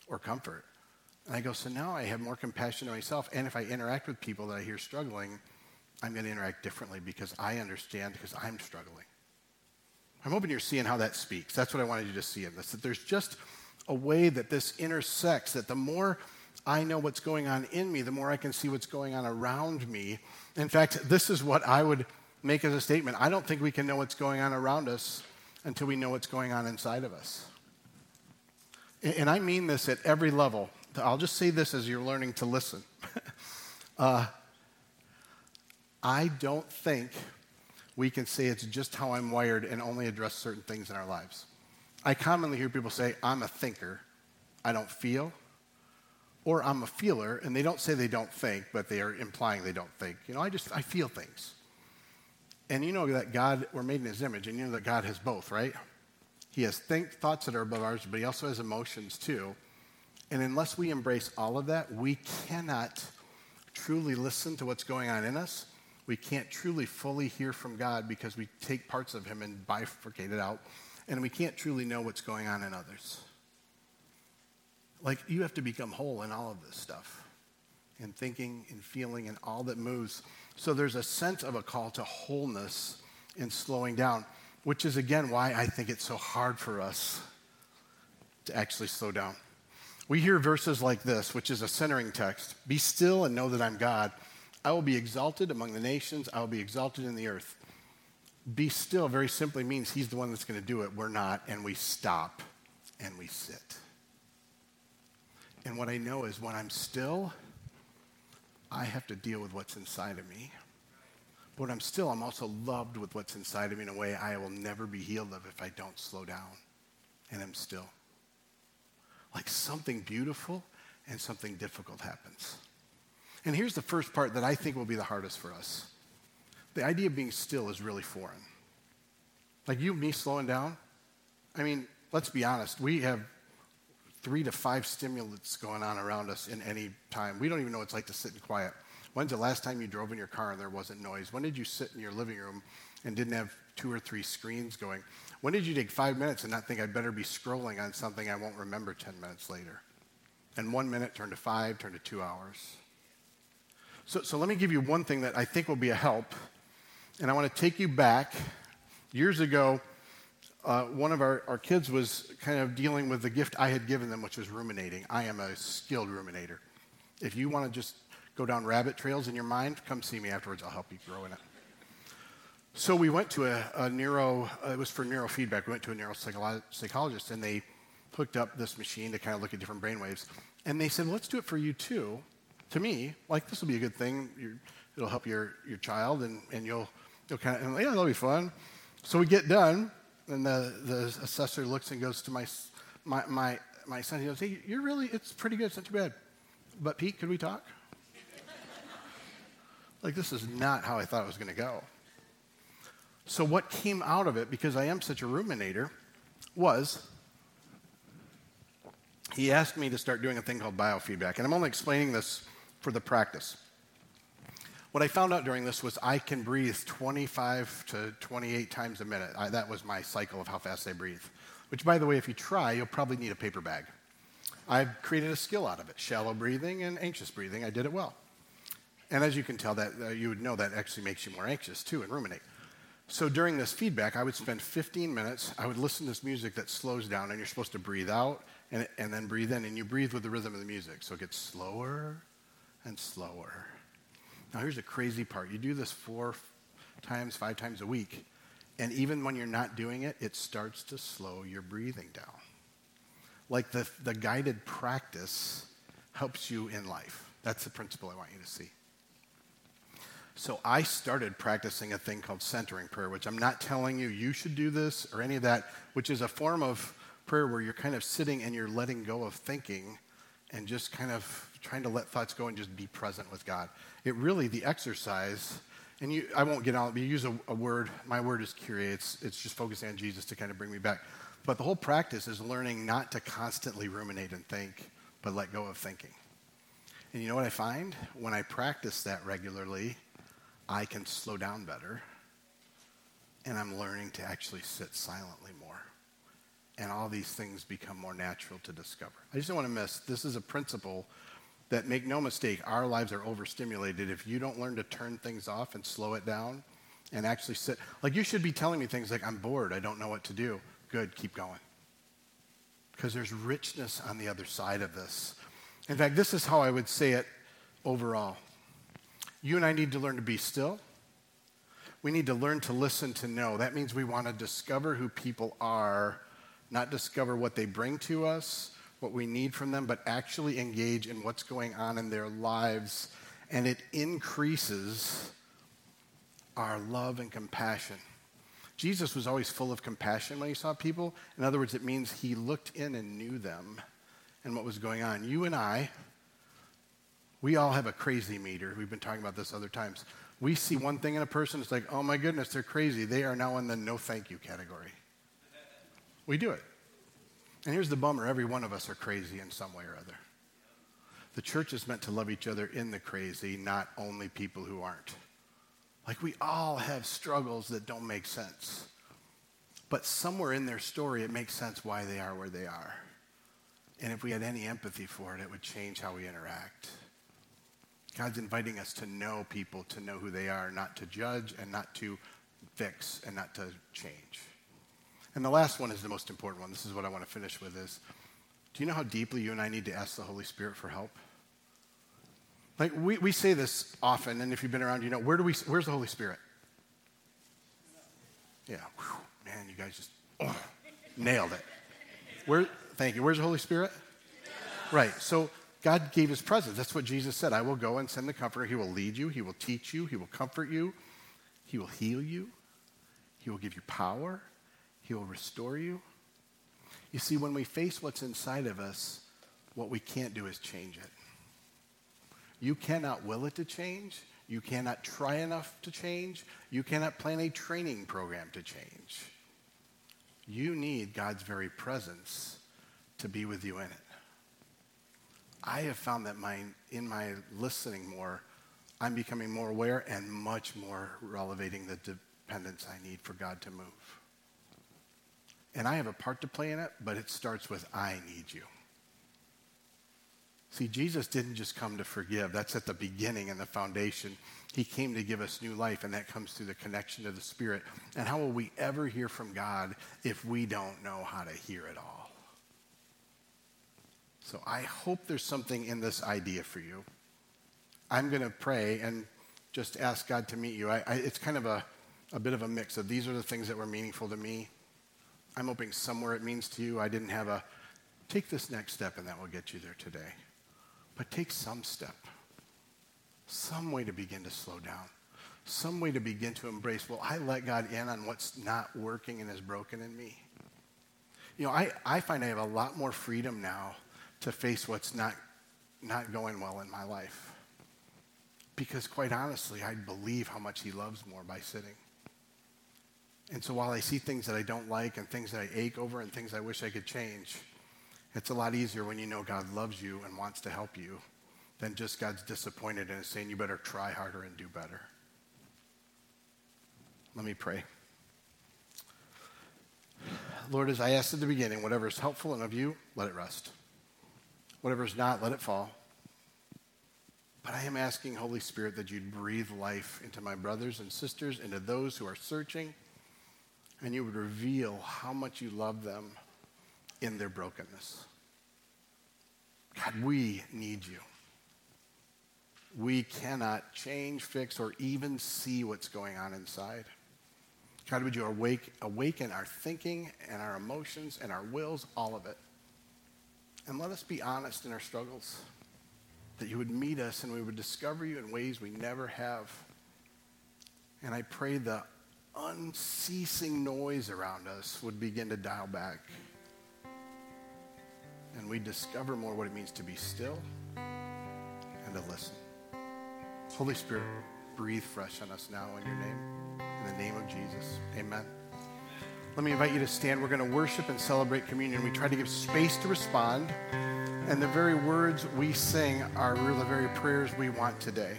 or comfort. And I go, so now I have more compassion to myself, and if I interact with people that I hear struggling, I'm going to interact differently because I understand because I'm struggling. I'm hoping you're seeing how that speaks. That's what I wanted you to see in this. That there's just a way that this intersects, that the more I know what's going on in me, the more I can see what's going on around me. In fact, this is what I would make as a statement. I don't think we can know what's going on around us until we know what's going on inside of us. And I mean this at every level. I'll just say this as you're learning to listen. uh, I don't think we can say it's just how I'm wired and only address certain things in our lives. I commonly hear people say, I'm a thinker, I don't feel, or I'm a feeler, and they don't say they don't think, but they are implying they don't think. You know, I just, I feel things. And you know that God, we're made in his image, and you know that God has both, right? He has think, thoughts that are above ours, but he also has emotions too. And unless we embrace all of that, we cannot truly listen to what's going on in us. We can't truly fully hear from God because we take parts of him and bifurcate it out. And we can't truly know what's going on in others. Like, you have to become whole in all of this stuff, in thinking and feeling and all that moves. So there's a sense of a call to wholeness in slowing down, which is again why I think it's so hard for us to actually slow down. We hear verses like this, which is a centering text Be still and know that I'm God. I will be exalted among the nations, I will be exalted in the earth. Be still very simply means He's the one that's going to do it. We're not, and we stop and we sit. And what I know is when I'm still, I have to deal with what's inside of me. But when I'm still, I'm also loved with what's inside of me in a way I will never be healed of if I don't slow down and I'm still. Like something beautiful and something difficult happens. And here's the first part that I think will be the hardest for us. The idea of being still is really foreign. Like you and me slowing down. I mean, let's be honest. We have three to five stimulants going on around us in any time. We don't even know what it's like to sit in quiet. When's the last time you drove in your car and there wasn't noise? When did you sit in your living room and didn't have two or three screens going? When did you take five minutes and not think I'd better be scrolling on something I won't remember 10 minutes later? And one minute turned to five, turned to two hours. So, so let me give you one thing that I think will be a help. And I want to take you back. Years ago, uh, one of our, our kids was kind of dealing with the gift I had given them, which was ruminating. I am a skilled ruminator. If you want to just go down rabbit trails in your mind, come see me afterwards. I'll help you grow in it. So we went to a, a neuro, uh, it was for neurofeedback. We went to a neuropsychologist and they hooked up this machine to kind of look at different brain waves. And they said, let's do it for you too. To me, like this will be a good thing. You're, it'll help your, your child and, and you'll, you'll kind of, yeah, that'll be fun. So we get done and the, the assessor looks and goes to my, my, my, my son, he goes, hey, you're really, it's pretty good, it's not too bad. But Pete, could we talk? like, this is not how I thought it was going to go. So, what came out of it, because I am such a ruminator, was he asked me to start doing a thing called biofeedback. And I'm only explaining this for the practice. What I found out during this was I can breathe 25 to 28 times a minute. I, that was my cycle of how fast I breathe. Which, by the way, if you try, you'll probably need a paper bag. I've created a skill out of it shallow breathing and anxious breathing. I did it well. And as you can tell, that uh, you would know that actually makes you more anxious too and ruminate. So during this feedback, I would spend 15 minutes. I would listen to this music that slows down, and you're supposed to breathe out and, and then breathe in, and you breathe with the rhythm of the music. So it gets slower and slower now, here's the crazy part you do this four times, five times a week, and even when you're not doing it, it starts to slow your breathing down. Like the, the guided practice helps you in life. That's the principle I want you to see. So I started practicing a thing called centering prayer, which I'm not telling you you should do this or any of that, which is a form of prayer where you're kind of sitting and you're letting go of thinking and just kind of trying to let thoughts go and just be present with God. It really, the exercise, and you, I won't get on, but you use a, a word, my word is kyrie. It's, it's just focusing on Jesus to kind of bring me back. But the whole practice is learning not to constantly ruminate and think, but let go of thinking. And you know what I find? When I practice that regularly, I can slow down better. And I'm learning to actually sit silently. And all these things become more natural to discover. I just don't want to miss this is a principle that make no mistake, our lives are overstimulated. If you don't learn to turn things off and slow it down, and actually sit. Like you should be telling me things like, I'm bored, I don't know what to do. Good, keep going. Because there's richness on the other side of this. In fact, this is how I would say it overall. You and I need to learn to be still. We need to learn to listen to know. That means we want to discover who people are, not discover what they bring to us, what we need from them, but actually engage in what's going on in their lives. And it increases our love and compassion. Jesus was always full of compassion when he saw people. In other words, it means he looked in and knew them and what was going on. You and I, we all have a crazy meter. We've been talking about this other times. We see one thing in a person, it's like, oh my goodness, they're crazy. They are now in the no thank you category. We do it. And here's the bummer every one of us are crazy in some way or other. The church is meant to love each other in the crazy, not only people who aren't. Like we all have struggles that don't make sense. But somewhere in their story, it makes sense why they are where they are. And if we had any empathy for it, it would change how we interact. God's inviting us to know people, to know who they are, not to judge and not to fix and not to change. And the last one is the most important one. This is what I want to finish with is do you know how deeply you and I need to ask the Holy Spirit for help? Like we, we say this often, and if you've been around, you know, where do we where's the Holy Spirit? Yeah. Whew, man, you guys just oh, nailed it. Where thank you. Where's the Holy Spirit? Right. So God gave his presence. That's what Jesus said. I will go and send the comforter. He will lead you, he will teach you, he will comfort you, he will heal you, he will give you power, he will restore you. You see, when we face what's inside of us, what we can't do is change it. You cannot will it to change. You cannot try enough to change. You cannot plan a training program to change. You need God's very presence to be with you in it. I have found that my, in my listening more, I'm becoming more aware and much more relevating the dependence I need for God to move. And I have a part to play in it, but it starts with I need you. See, Jesus didn't just come to forgive. That's at the beginning and the foundation. He came to give us new life, and that comes through the connection to the Spirit. And how will we ever hear from God if we don't know how to hear it all? So I hope there's something in this idea for you. I'm going to pray and just ask God to meet you. I, I, it's kind of a, a bit of a mix of these are the things that were meaningful to me. I'm hoping somewhere it means to you. I didn't have a take this next step and that will get you there today. But take some step, some way to begin to slow down, some way to begin to embrace, well, I let God in on what's not working and is broken in me. You know, I, I find I have a lot more freedom now to face what's not, not going well in my life. Because quite honestly, I believe how much He loves more by sitting. And so while I see things that I don't like and things that I ache over and things I wish I could change, it's a lot easier when you know God loves you and wants to help you than just God's disappointed and saying you better try harder and do better. Let me pray. Lord, as I asked at the beginning, whatever is helpful and of you, let it rest. Whatever is not, let it fall. But I am asking, Holy Spirit, that you'd breathe life into my brothers and sisters, into those who are searching, and you would reveal how much you love them in their brokenness. God, we need you. We cannot change, fix, or even see what's going on inside. God, would you awake, awaken our thinking and our emotions and our wills, all of it. And let us be honest in our struggles, that you would meet us and we would discover you in ways we never have. And I pray the unceasing noise around us would begin to dial back. And we discover more what it means to be still and to listen. Holy Spirit, breathe fresh on us now in your name. In the name of Jesus. Amen. Let me invite you to stand. We're going to worship and celebrate communion. We try to give space to respond, and the very words we sing are really the very prayers we want today.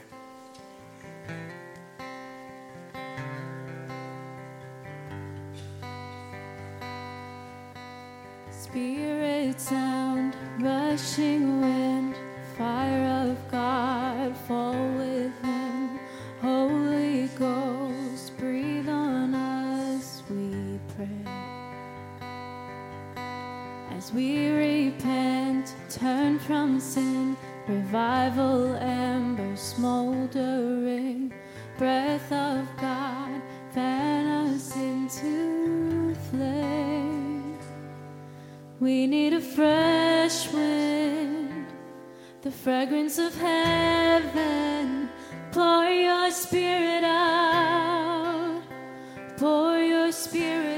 Spirit sound, rushing wind, fire of God, fall within. Holy Ghost, breathe on us, we pray. As we repent, turn from sin, revival ember smoldering, breath of God, fan us into. We need a fresh wind, the fragrance of heaven. Pour your spirit out, pour your spirit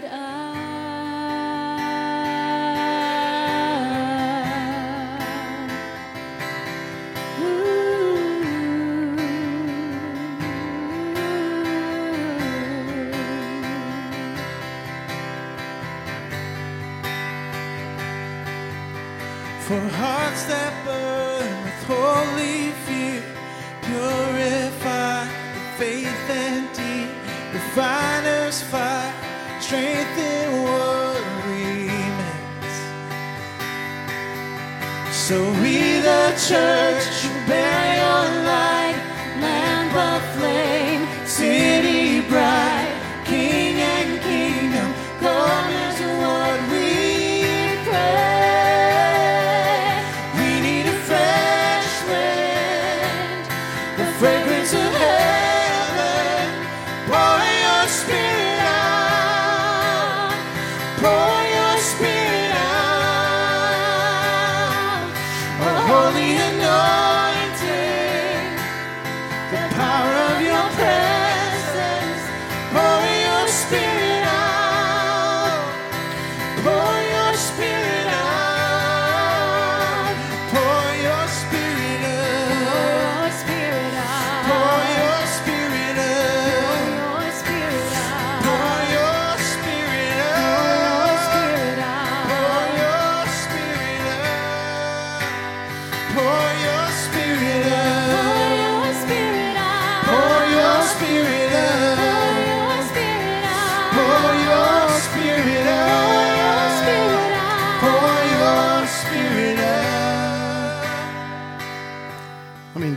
For hearts that burn with holy fear, purify faith and deed, refiner's fire, strengthen remains. So we, the church,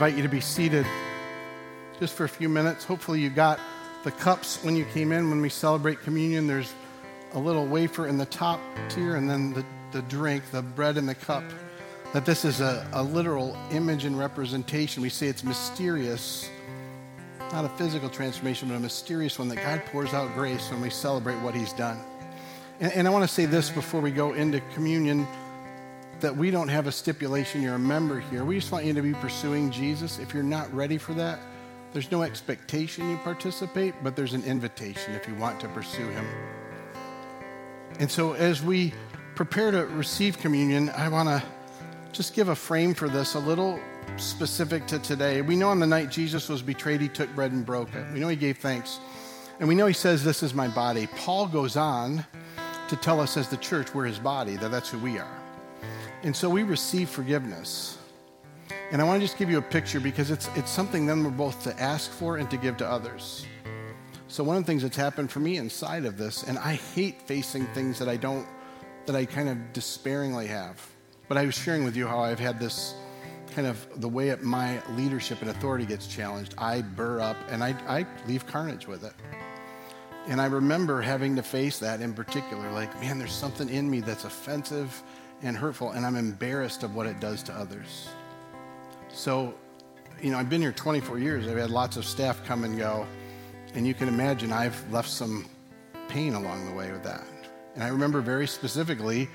invite you to be seated just for a few minutes. Hopefully, you got the cups when you came in. When we celebrate communion, there's a little wafer in the top tier and then the, the drink, the bread in the cup. That this is a, a literal image and representation. We say it's mysterious, not a physical transformation, but a mysterious one that God pours out grace when we celebrate what He's done. And, and I want to say this before we go into communion that we don't have a stipulation you're a member here. We just want you to be pursuing Jesus. If you're not ready for that, there's no expectation you participate, but there's an invitation if you want to pursue Him. And so as we prepare to receive communion, I want to just give a frame for this a little specific to today. We know on the night Jesus was betrayed, he took bread and broke it. We know he gave thanks. And we know he says, This is my body. Paul goes on to tell us as the church, we're his body, that that's who we are. And so we receive forgiveness. And I want to just give you a picture because it's, it's something then we're both to ask for and to give to others. So one of the things that's happened for me inside of this, and I hate facing things that I don't, that I kind of despairingly have. But I was sharing with you how I've had this kind of the way my leadership and authority gets challenged. I burr up and I, I leave carnage with it. And I remember having to face that in particular. Like, man, there's something in me that's offensive and hurtful, and I'm embarrassed of what it does to others. So, you know, I've been here 24 years. I've had lots of staff come and go. And you can imagine I've left some pain along the way with that. And I remember very specifically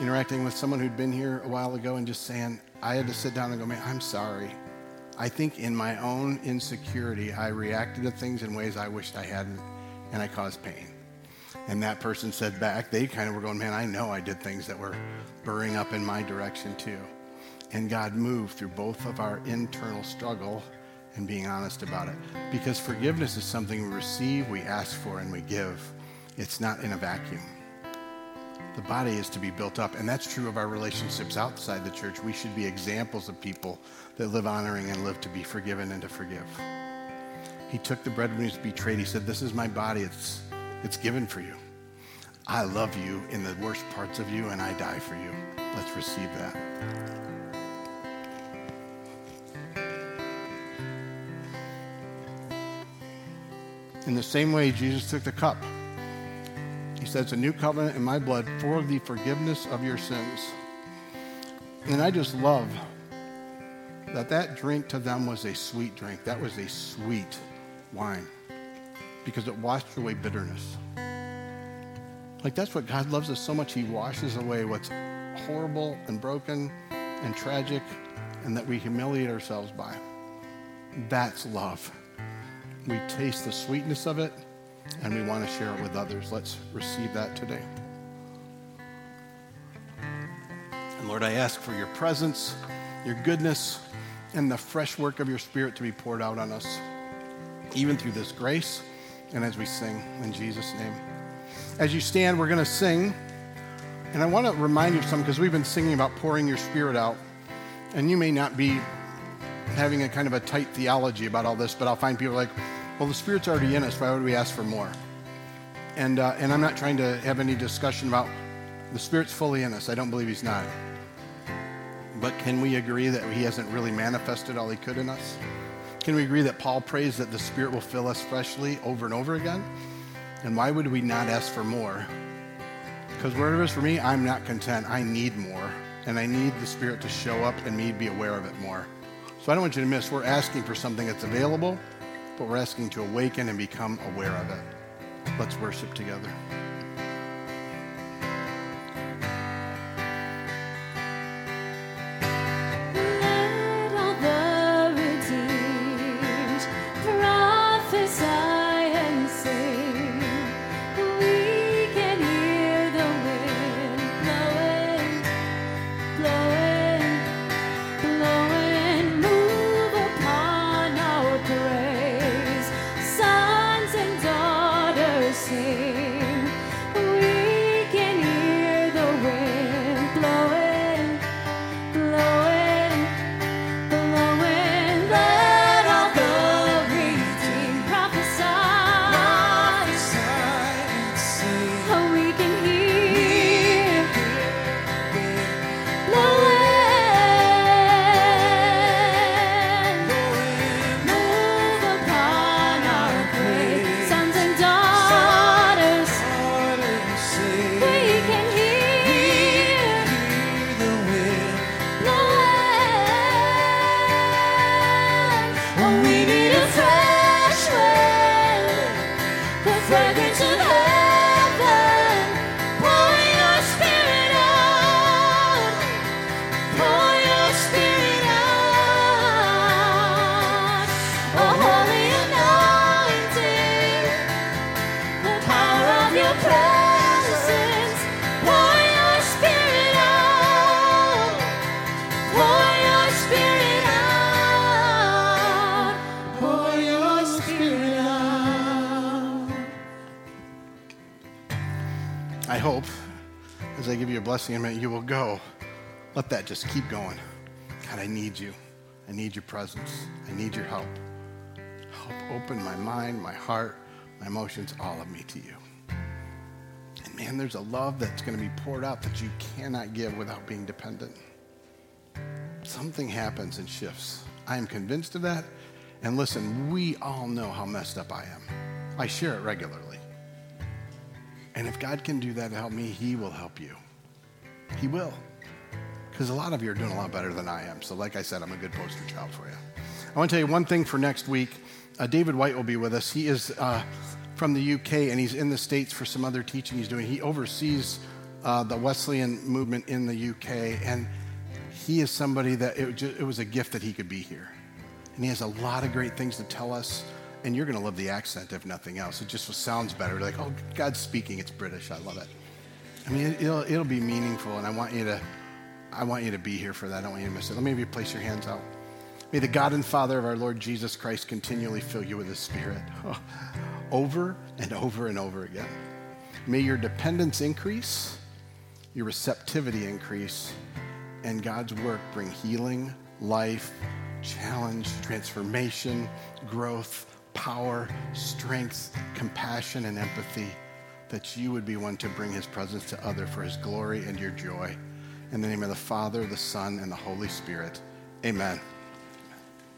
interacting with someone who'd been here a while ago and just saying, I had to sit down and go, man, I'm sorry. I think in my own insecurity, I reacted to things in ways I wished I hadn't, and I caused pain. And that person said back, they kind of were going, man, I know I did things that were burring up in my direction too. And God moved through both of our internal struggle and being honest about it. Because forgiveness is something we receive, we ask for, and we give. It's not in a vacuum. The body is to be built up, and that's true of our relationships outside the church. We should be examples of people that live honoring and live to be forgiven and to forgive. He took the bread when he was betrayed. He said, This is my body, it's, it's given for you. I love you in the worst parts of you, and I die for you. Let's receive that. In the same way, Jesus took the cup. He says, A new covenant in my blood for the forgiveness of your sins. And I just love that that drink to them was a sweet drink. That was a sweet wine because it washed away bitterness. Like that's what God loves us so much. He washes away what's horrible and broken and tragic and that we humiliate ourselves by. That's love. We taste the sweetness of it and we want to share it with others. Let's receive that today. And Lord, I ask for your presence, your goodness, and the fresh work of your Spirit to be poured out on us, even through this grace and as we sing in Jesus' name. As you stand, we're going to sing. And I want to remind you of something because we've been singing about pouring your Spirit out. And you may not be having a kind of a tight theology about all this, but I'll find people like, well, the Spirit's already in us. Why would we ask for more? And, uh, and I'm not trying to have any discussion about the Spirit's fully in us. I don't believe He's not. But can we agree that He hasn't really manifested all He could in us? Can we agree that Paul prays that the Spirit will fill us freshly over and over again? And why would we not ask for more? Because wherever it is for me, I'm not content. I need more. And I need the Spirit to show up and me be aware of it more. So I don't want you to miss, we're asking for something that's available, but we're asking to awaken and become aware of it. Let's worship together. Give you a blessing in a minute, you will go. Let that just keep going. God, I need you. I need your presence. I need your help. Help open my mind, my heart, my emotions, all of me to you. And man, there's a love that's going to be poured out that you cannot give without being dependent. Something happens and shifts. I am convinced of that. And listen, we all know how messed up I am. I share it regularly. And if God can do that to help me, He will help you. He will. Because a lot of you are doing a lot better than I am. So, like I said, I'm a good poster child for you. I want to tell you one thing for next week. Uh, David White will be with us. He is uh, from the UK and he's in the States for some other teaching he's doing. He oversees uh, the Wesleyan movement in the UK. And he is somebody that it, ju- it was a gift that he could be here. And he has a lot of great things to tell us. And you're going to love the accent, if nothing else. It just sounds better. Like, oh, God's speaking. It's British. I love it. I mean, it, it'll, it'll be meaningful, and I want you to, I want you to be here for that. I don't want you to miss it. Let me have you place your hands out. May the God and Father of our Lord Jesus Christ continually fill you with His Spirit, over and over and over again. May your dependence increase, your receptivity increase, and God's work bring healing, life, challenge, transformation, growth, power, strength, compassion, and empathy that you would be one to bring his presence to other for his glory and your joy. In the name of the Father, the Son, and the Holy Spirit. Amen.